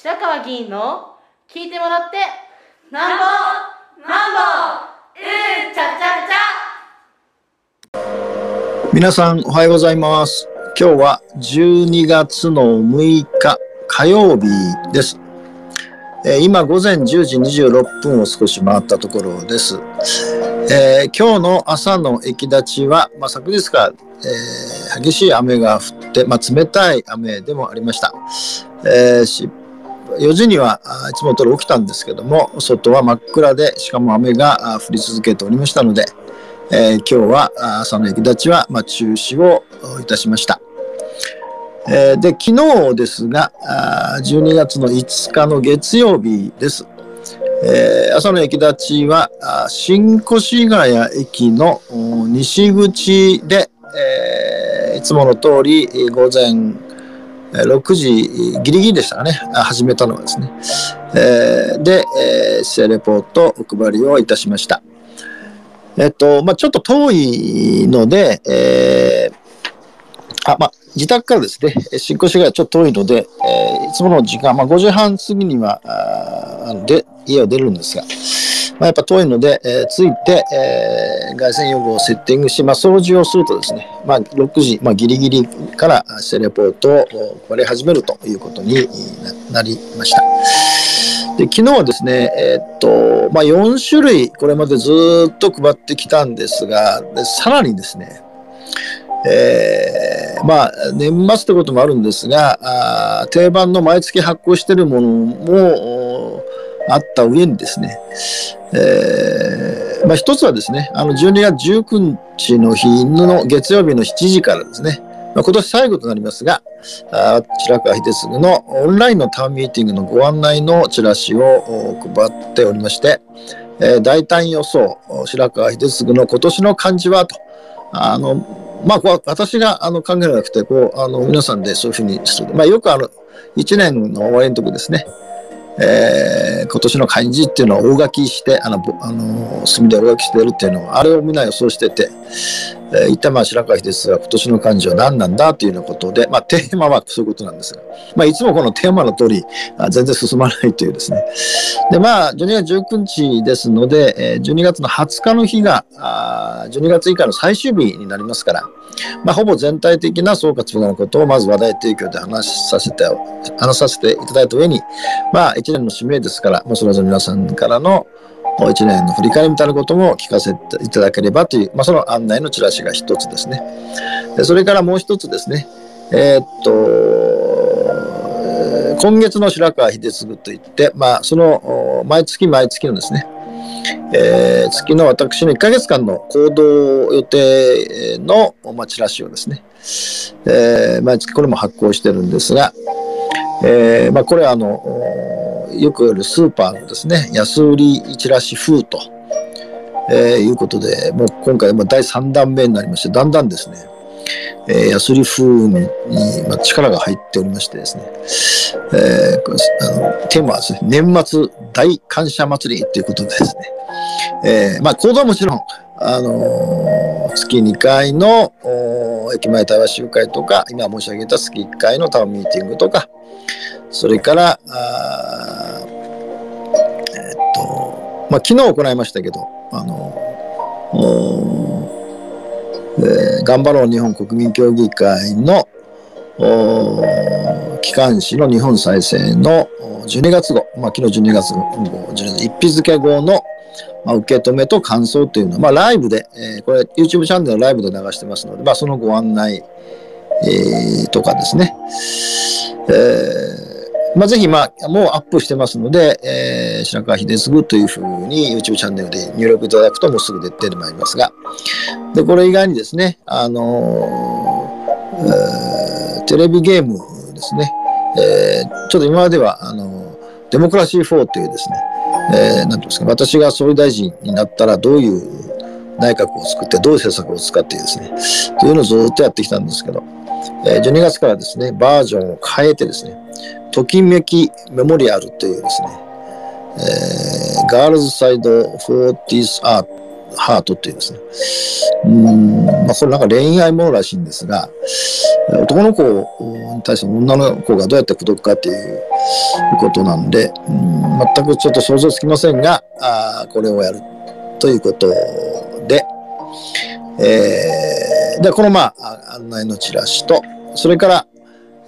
白川議員の聞いてもらってなんぼなんぼうんちゃちゃちゃ皆さんおはようございます。今日は12月の6日火曜日です。えー今午前10時26分を少し回ったところです。えー今日の朝の駅立ちは、まあ、昨日から、えー激しい雨が降って、まあ、冷たい雨でもありました。えーし4時にはいつも通り起きたんですけども外は真っ暗でしかも雨が降り続けておりましたので、えー今日は朝の駅立ちは、まあ、中止をいたしました。えーで昨日ですが12月の5日の月曜日です。えー朝の駅立ちは新越谷駅の西口で、えーいつもの通り午前6時ギリギリでしたかね、始めたのはですね。えーで、えー、姿勢レポートお配りをいたしました。えっと、まあ、ちょっと遠いので、えーあ、まあ、自宅からですね、新越谷がちょっと遠いので、えーいつもの時間、まあ、5時半過ぎには、あで家を出るんですが、まあ、やっぱ遠いので、えー着いて、えー外線用具をセッティングし、まあ、掃除をするとですね、まあ、6時、まあ、ギリギリからセレポートを配り始めるということになりました。で昨日はですね、えーっと、まあ、4種類これまでずっと配ってきたんですが、でさらにですね、えーまあ、年末ってこともあるんですが、あ定番の毎月発行しているものもあった上にですね、えーまあ、一つはですね、あの12月19日の日の月曜日の7時からですね、まあ、今年最後となりますが、あ白川秀次のオンラインのタウンミーティングのご案内のチラシを配っておりまして、えー大胆予想、白川秀次の今年の漢字はと、あの、まあ、私があの考えなくて、こう、あの、皆さんでそういうふうにする。まあ、よくあの、1年の終わりのとこですね、えー今年の漢字っていうのを大書きして、あの、あの、墨で大書きしてるっていうのを、あれをみんな予想してて、えー、一旦まあ白川秀次が今年の漢字は何なんだというようなことで、まあ、テーマはそういうことなんですが、まあ、いつもこのテーマの通り、あ全然進まないというですね。で、まあ、12月19日ですので、えー12月の20日の日が、あ12月以下の最終日になりますから、まあ、ほぼ全体的な総括のことをまず話題提供で話させて、話させていただいた上に、まあ、1年の使命ですから、まあ、それぞれ皆さんからの1年の振り返りみたいなことも聞かせていただければという、まあ、その案内のチラシが一つですね。でそれからもう一つですね、えーっと、今月の白川秀次といって、まあ、その毎月毎月のですね、えー月の私の1ヶ月間の行動予定の、まあ、チラシをですね、えー毎月これも発行してるんですが、えーまあ、これはあの、よくあるスーパーのですね、安売りチラシ風と、えーいうことで、もう今回も第3弾目になりまして、だんだんですね、えー、安売り風にに、まあ、力が入っておりましてですね、えーこれあのテーマはですね、年末大感謝祭りということでですね、えーまあ、行動はもちろん、あのー月2回の駅前対話集会とか、今申し上げた月1回のタウンミーティングとか、それから、あえっと、まあ、昨日行いましたけど、あのおえ頑張ろう日本国民協議会のお機関紙の日本再生の12月号、まあ、昨日12月号、12月一日付号の、まあ、受け止めと感想というのは、まあ、ライブで、えーこれ YouTube チャンネルライブで流してますので、まあ、そのご案内、えーとかですね、えーまあ、ぜひ、まあ、もうアップしてますので、えー白川秀次というふうに YouTube チャンネルで入力いただくともうすぐ出てまいりますが、で、これ以外にですね、あのーえーテレビゲームですね、えーちょっと今までは、あのデモクラシー4というですね、えーなんていうんですか、私が総理大臣になったらどういう内閣を作って、どういう政策を使ってですね、というのをずっとやってきたんですけど、えー12月からですね、バージョンを変えてですね、ときめきメモリアルというですね、えーガールズサイド40アートハートっていうですね。うん、まあ、これなんか恋愛ものらしいんですが、男の子に対して女の子がどうやって口説くかっていうことなんで、うん、全くちょっと想像つきませんが、あこれをやるということで、えー、で、このまあ、案内のチラシと、それから、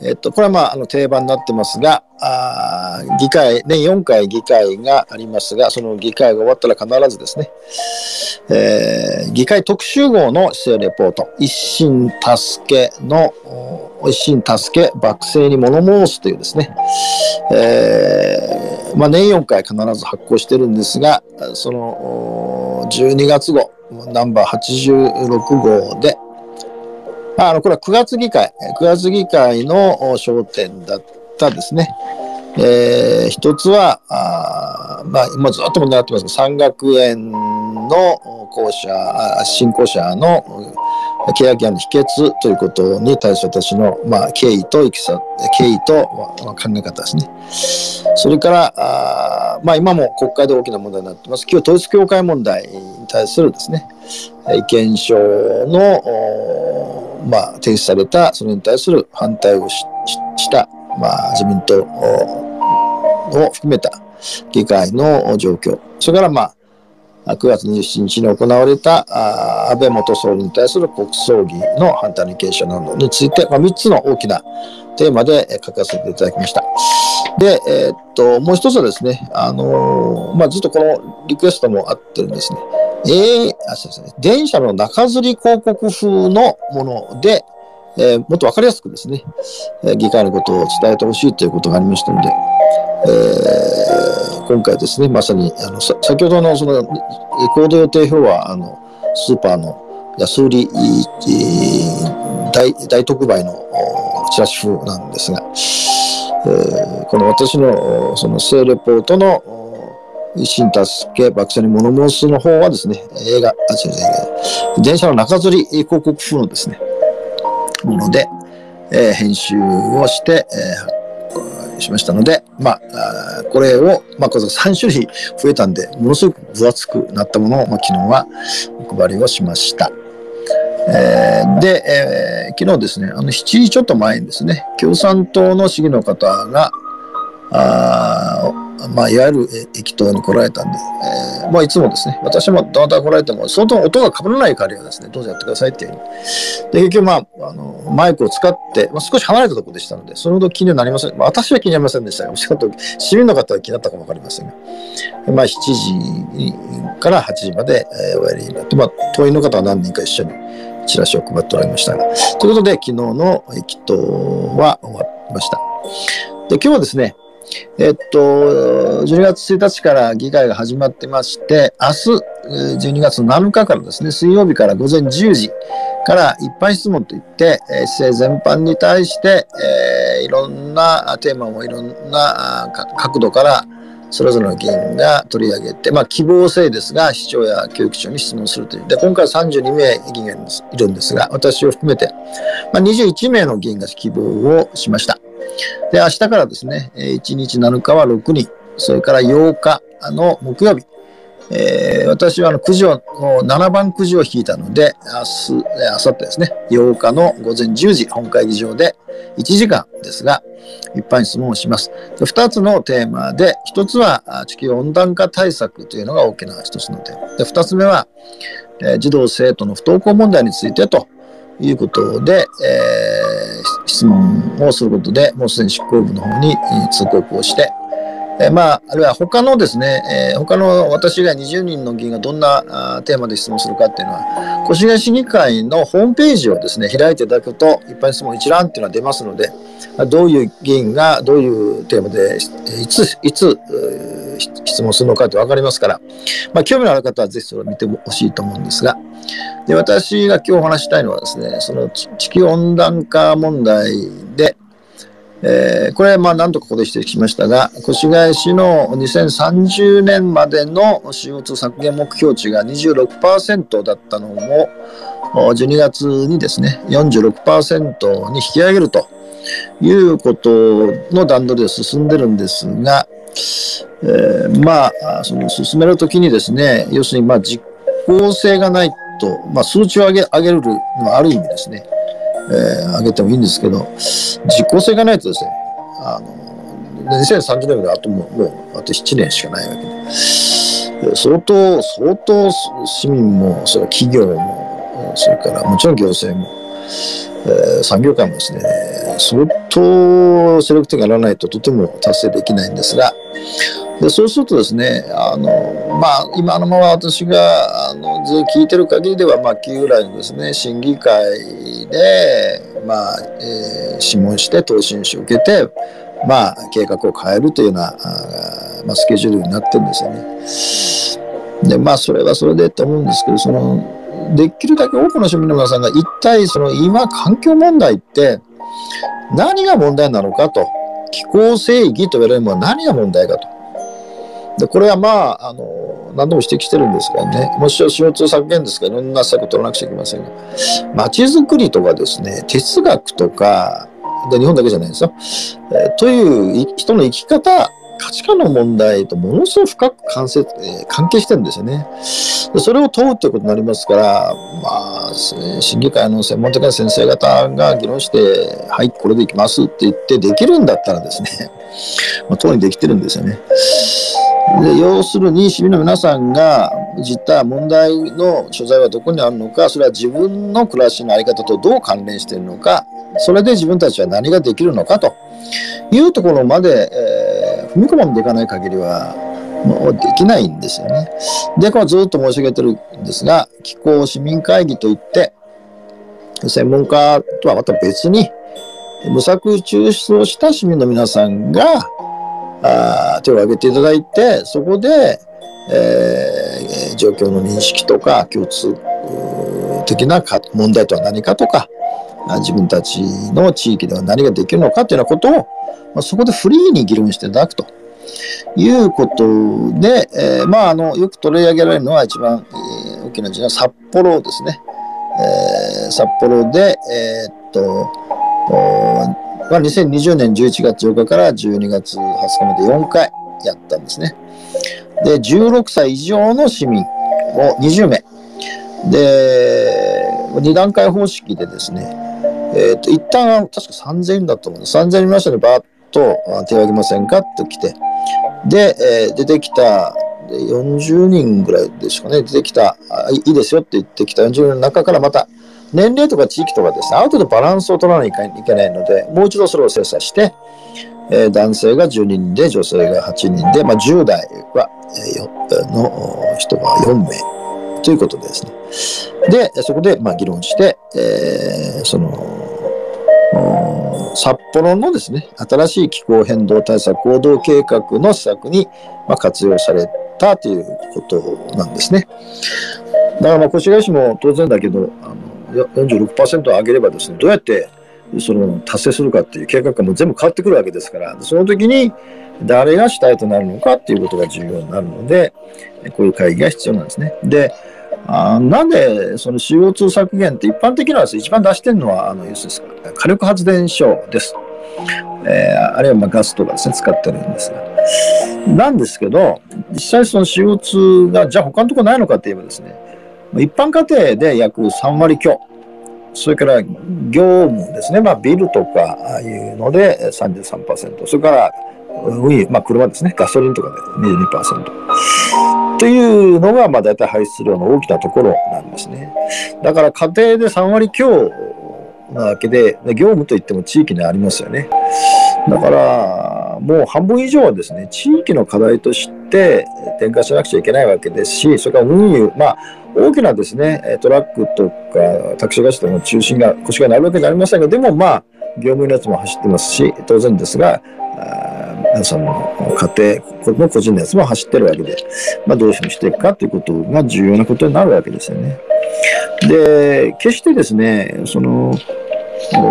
えっと、これはまあ、あの定番になってますが、あ議会、年4回議会がありますが、その議会が終わったら必ずですね、えー、議会特集号の姿勢レポート、一心助けの、一心助け、爆声に物申すというですね、えー、まあ、年4回必ず発行してるんですが、その12月号、ナンバー86号で、あの、これは9月議会、9月議会の焦点だったですね。えー、一つは、あまあ、今ずっと問題になってますが、三学園の校舎、新校舎の契約案の否決ということに対する私の、まあ、経緯といきさ、経緯と、まあ、考え方ですね。それから、あまあ、今も国会で大きな問題になってます、旧統一教会問題に対するですね、意見書の、まあ、提出された、それに対する反対をした、まあ、自民党を含めた議会の状況。それから、まあ、9月27日に行われた安倍元総理に対する国葬儀の反対の意見書などについて、まあ、3つの大きなテーマで書かせていただきました。で、えー、っと、もう一つはですね、あのー、まあ、ずっとこのリクエストもあってるんですね。えー、あ、そうですね。電車の中吊り広告風のもので、えー、もっとわかりやすくですね、え議会のことを伝えてほしいということがありましたので、えー、今回ですね、まさに、あの、先ほどのその、行動予定表は、あの、スーパーの安売り大大特売のチラシ風なんですが、えー、この私のその性レポートの一心助け、爆笑に物申すの方はですね、映画、あ、違う違う、電車の中吊り広告風のですね、もので、えー、編集をして、えー、しましたので、まあ、これを、まあ、こ3種類増えたんで、ものすごく分厚くなったものを、まあ、昨日はお配りをしました。えー、で、えー、昨日ですね、あの7時ちょっと前にですね、共産党の市議の方が、あまあ、いわゆる駅頭に来られたんで、えー、まあ、いつもですね、私もどなた来られても、相当音が被らない代わりはですね、どうぞやってくださいっていうで、結局、まあ、あの、マイクを使って、まあ、少し離れたところでしたので、それほど気になりません。まあ、私は気になりませんでしたが、お仕事、市民の方は気になったかもわかりませんが、まあ、7時から8時まで、えー、おやりになって、まあ、党員の方は何人か一緒にチラシを配っておられましたが、ということで、昨日の駅頭は終わりました。で、今日はですね、えっと、12月1日から議会が始まってまして、明日、12月7日からですね、水曜日から午前10時から一般質問といって、姿勢全般に対して、えー、いろんなテーマをいろんな角度からそれぞれの議員が取り上げて、まあ、希望性ですが、市長や教育長に質問するという。で、今回32名議員がいるんですが、私を含めて、まあ、21名の議員が希望をしました。で、明日からですね、1日7日は6人、それから8日の木曜日、えー、私はあのくじを、7番くじを引いたので、明日、明後日ですね、8日の午前10時、本会議場で1時間ですが、一般質問をします。で2つのテーマで、1つは地球温暖化対策というのが大きな1つのテーマ。で2つ目は、えー、児童生徒の不登校問題についてということで、えー、質問をすることで、もうすでに執行部の方に通告をして、え、まあ、あるいは他のですね、えー、他の私以外20人の議員がどんなテーマで質問するかっていうのは、越谷市議会のホームページをですね、開いていただくと、一般質問一覧っていうのは出ますので、どういう議員がどういうテーマで、いつ、いつ、質問するのかって分かりますから、まあ、興味のある方はぜひそれを見てほしいと思うんですが、で私が今日お話したいのはですね、その地球温暖化問題で、えー、これはまあ何とかここで指摘しましたが、越谷市の2030年までの CO2 削減目標値が26%だったのも、12月にですね、46%に引き上げるということの段取りで進んでるんですが、えー、まあ、その進めるときにですね、要するにまあ実効性がないと、まあ、数値を上げ上げるのはある意味ですね、えー、上げてもいいんですけど、実効性がないとですね、あの、2030年まであともう、もう、あと7年しかないわけで、相当、相当市民も、それは企業も、それからもちろん行政も、えー、産業界もですね、相当精力的にやらないととても達成できないんですが、でそうするとですね、あのまあ、今のまま私があのず聞いてる限りでは、まあ、旧来のですね審議会で、まあえー、諮問して答申書を受けて、まあ、計画を変えるというようなあ、まあ、スケジュールになってるんですよね。でまあそれはそれでと思うんですけどそのできるだけ多くの市民の皆さんが一体その今環境問題って何が問題なのかと気候正義と言われるものは何が問題かと。で、これはまあ、あの、何度も指摘してるんですがね、もちろん CO2 削減ですから、いろんな策を取らなくちゃいけませんが、街づくりとかですね、哲学とか、で、日本だけじゃないんですよ。えー、という人の生き方、価値観の問題とものすごく深く関接、え、関係してるんですよね。それを問うということになりますから、まあ、審議会の専門的な先生方が議論して、はい、これでいきますって言ってできるんだったらですね、まあ、当にできてるんですよね。で要するに市民の皆さんが実態問題の所在はどこにあるのかそれは自分の暮らしの在り方とどう関連しているのかそれで自分たちは何ができるのかというところまで、えー、踏み込まんでいかない限りはもうできないんですよね。で、これずっと申し上げてるんですが、気候市民会議といって、専門家とはまた別に、無作抽出をした市民の皆さんが、あ手を挙げていただいて、そこで、えー、状況の認識とか、共通的な問題とは何かとか、自分たちの地域では何ができるのかというようなことを、まあ、そこでフリーに議論していただくということで、えー、まあ、あの、よく取り上げられるのは一番、えー、大きな事は札幌ですね。えー、札幌で、えー、っと、まあ、2020年11月8日から12月20日まで4回やったんですね。で、16歳以上の市民を20名。で、2段階方式でですね、えっ、ー、と、一旦、確か3000人だと思うんです。3000人いましたね、バーッと手を挙げませんか？と来て。で、えー、出てきた、40人ぐらいでしょうかね、出てきた、いいですよって言ってきた40人の中からまた年齢とか地域とかですね、ある程度バランスを取らないといけないので、もう一度それを精査して、えー、男性が12人で、女性が8人で、まあ、10代は、えー、の人が4名ということですね。で、そこで、まあ、議論して、えー、その、札幌のですね、新しい気候変動対策行動計画の施策に、まあ、活用されたということなんですね。だからまあ越谷市も当然だけど、あの46%上げればですね、どうやってその達成するかっていう計画がもう全部変わってくるわけですから、その時に誰が主体となるのかっていうことが重要になるので、こういう会議が必要なんですね。で、あなんでその CO2 削減って一般的には一番出してるのは、あの、要するに火力発電所です。えー、あるいはまガスとかですね、使ってるんですが。なんですけど、実際その CO2 が、じゃあ他のとこないのかって言えばですね、一般家庭で約3割強。それから業務ですね。まあビルとかいうので33%。それから運輸、まあ車ですね。ガソリンとかで22%。というのがまあ大体排出量の大きなところなんですね。だから家庭で3割強なわけで、業務といっても地域にありますよね。だから、もう半分以上はですね、地域の課題として転換しなくちゃいけないわけですし、それから運輸、まあ、大きなですね、トラックとかタクシー会社の中心が腰がなるわけじゃありませんが、でもまあ、業務のやつも走ってますし、当然ですが、皆さんの家庭の個人のやつも走ってるわけで、まあ、どういうふうにしていくかということが重要なことになるわけですよね。で、決してですね、その、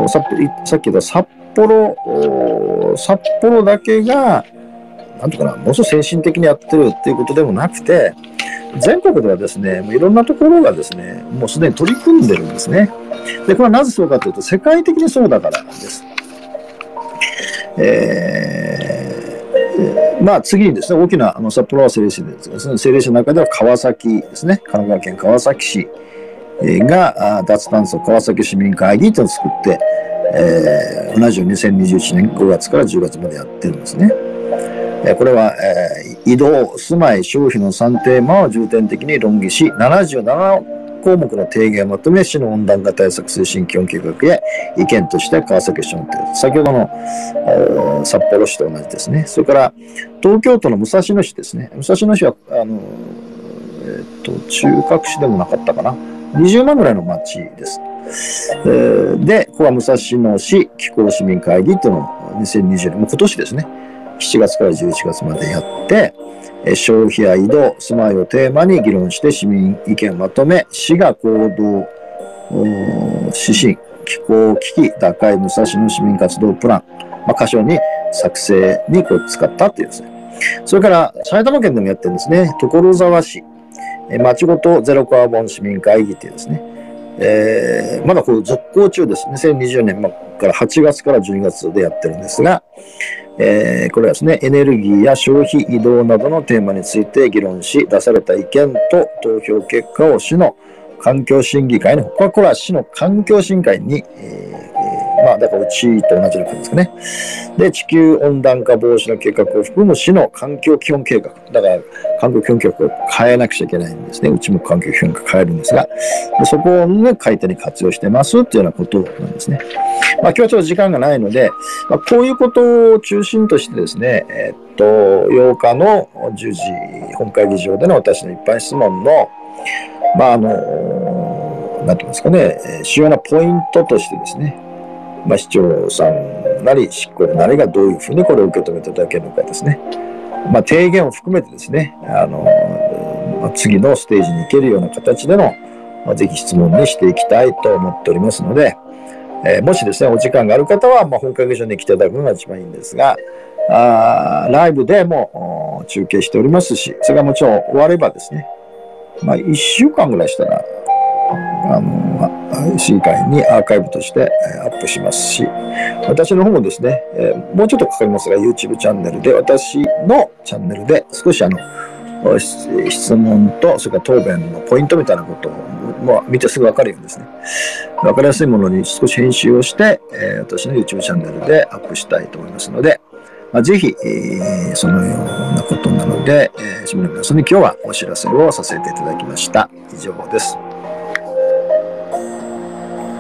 さっき言った札幌、札幌だけが、なんとかな、ものすごく先進的にやってるっていうことでもなくて、全国ではですね、いろんなところがですね、もうすでに取り組んでるんですね。で、これはなぜそうかというと、世界的にそうだからなんです。えー、まあ次にですね、大きなあの札幌は政令市ですね、政令市の中では川崎ですね、神奈川県川崎市が脱炭素川崎市民会議というのを作って、えー、同じように2021年5月から10月までやってるんですね。これは、えー、移動、住まい、消費の3テーマを重点的に論議し、77項目の提言をまとめ、市の温暖化対策推進基本計画へ意見として川崎市の先ほどの札幌市と同じですね。それから東京都の武蔵野市ですね。武蔵野市は、あの、えっ、と、中核市でもなかったかな。20万ぐらいの町です。で、ここは武蔵野市気候市民会議というのを2020年、もう今年ですね。7月から11月までやって、消費や移動、住まいをテーマに議論して市民意見をまとめ、市が行動指針、気候危機打開武蔵野市民活動プラン、まあ、箇所に作成にこう使ったっていうですね。それから埼玉県でもやってるんですね。所沢市、町ごとゼロカーボン市民会議っていうですね。えー、まだこう続行中ですね。2020年から8月から12月でやってるんですが、えー、これはですね、エネルギーや消費、移動などのテーマについて議論し、出された意見と投票結果を市の環境審議会に、これは市の環境審議会に、えー、まあ、だからうちと同じような感じですかね。で、地球温暖化防止の計画を含む市の環境基本計画。だから、環境基本計画を変えなくちゃいけないんですね。うちも環境基本計画変えるんですが、そこをね、買い手に活用してますっていうようなことなんですね。まあ、今日はちょっと時間がないので、まあ、こういうことを中心としてですね、えー、っと、8日の10時、本会議場での私の一般質問の、まあ、あの、なんていうんですかね、主要なポイントとしてですね、まあ、市長さんなり執行部なりがどういうふうにこれを受け止めていただけるのかですね、まあ、提言を含めてですね、あの、次のステージに行けるような形での、まあ、ぜひ質問にしていきたいと思っておりますので、えー、もしですね、お時間がある方は、まあ、本会議場に来ていただくのが一番いいんですが、あライブでも中継しておりますし、それがもちろん終わればですね、まあ、1週間ぐらいしたら、あの、市議会にアーカイブとしてアップしますし、私の方もですね、え、もうちょっとかかりますが、YouTube チャンネルで、私のチャンネルで少しあの、質問と、それから答弁のポイントみたいなことを、見てすぐわかるようにですね、わかりやすいものに少し編集をして、え、私の YouTube チャンネルでアップしたいと思いますので、まあ、ぜひ、そのようなことなので、えー、市民の皆さんに今日はお知らせをさせていただきました。以上です。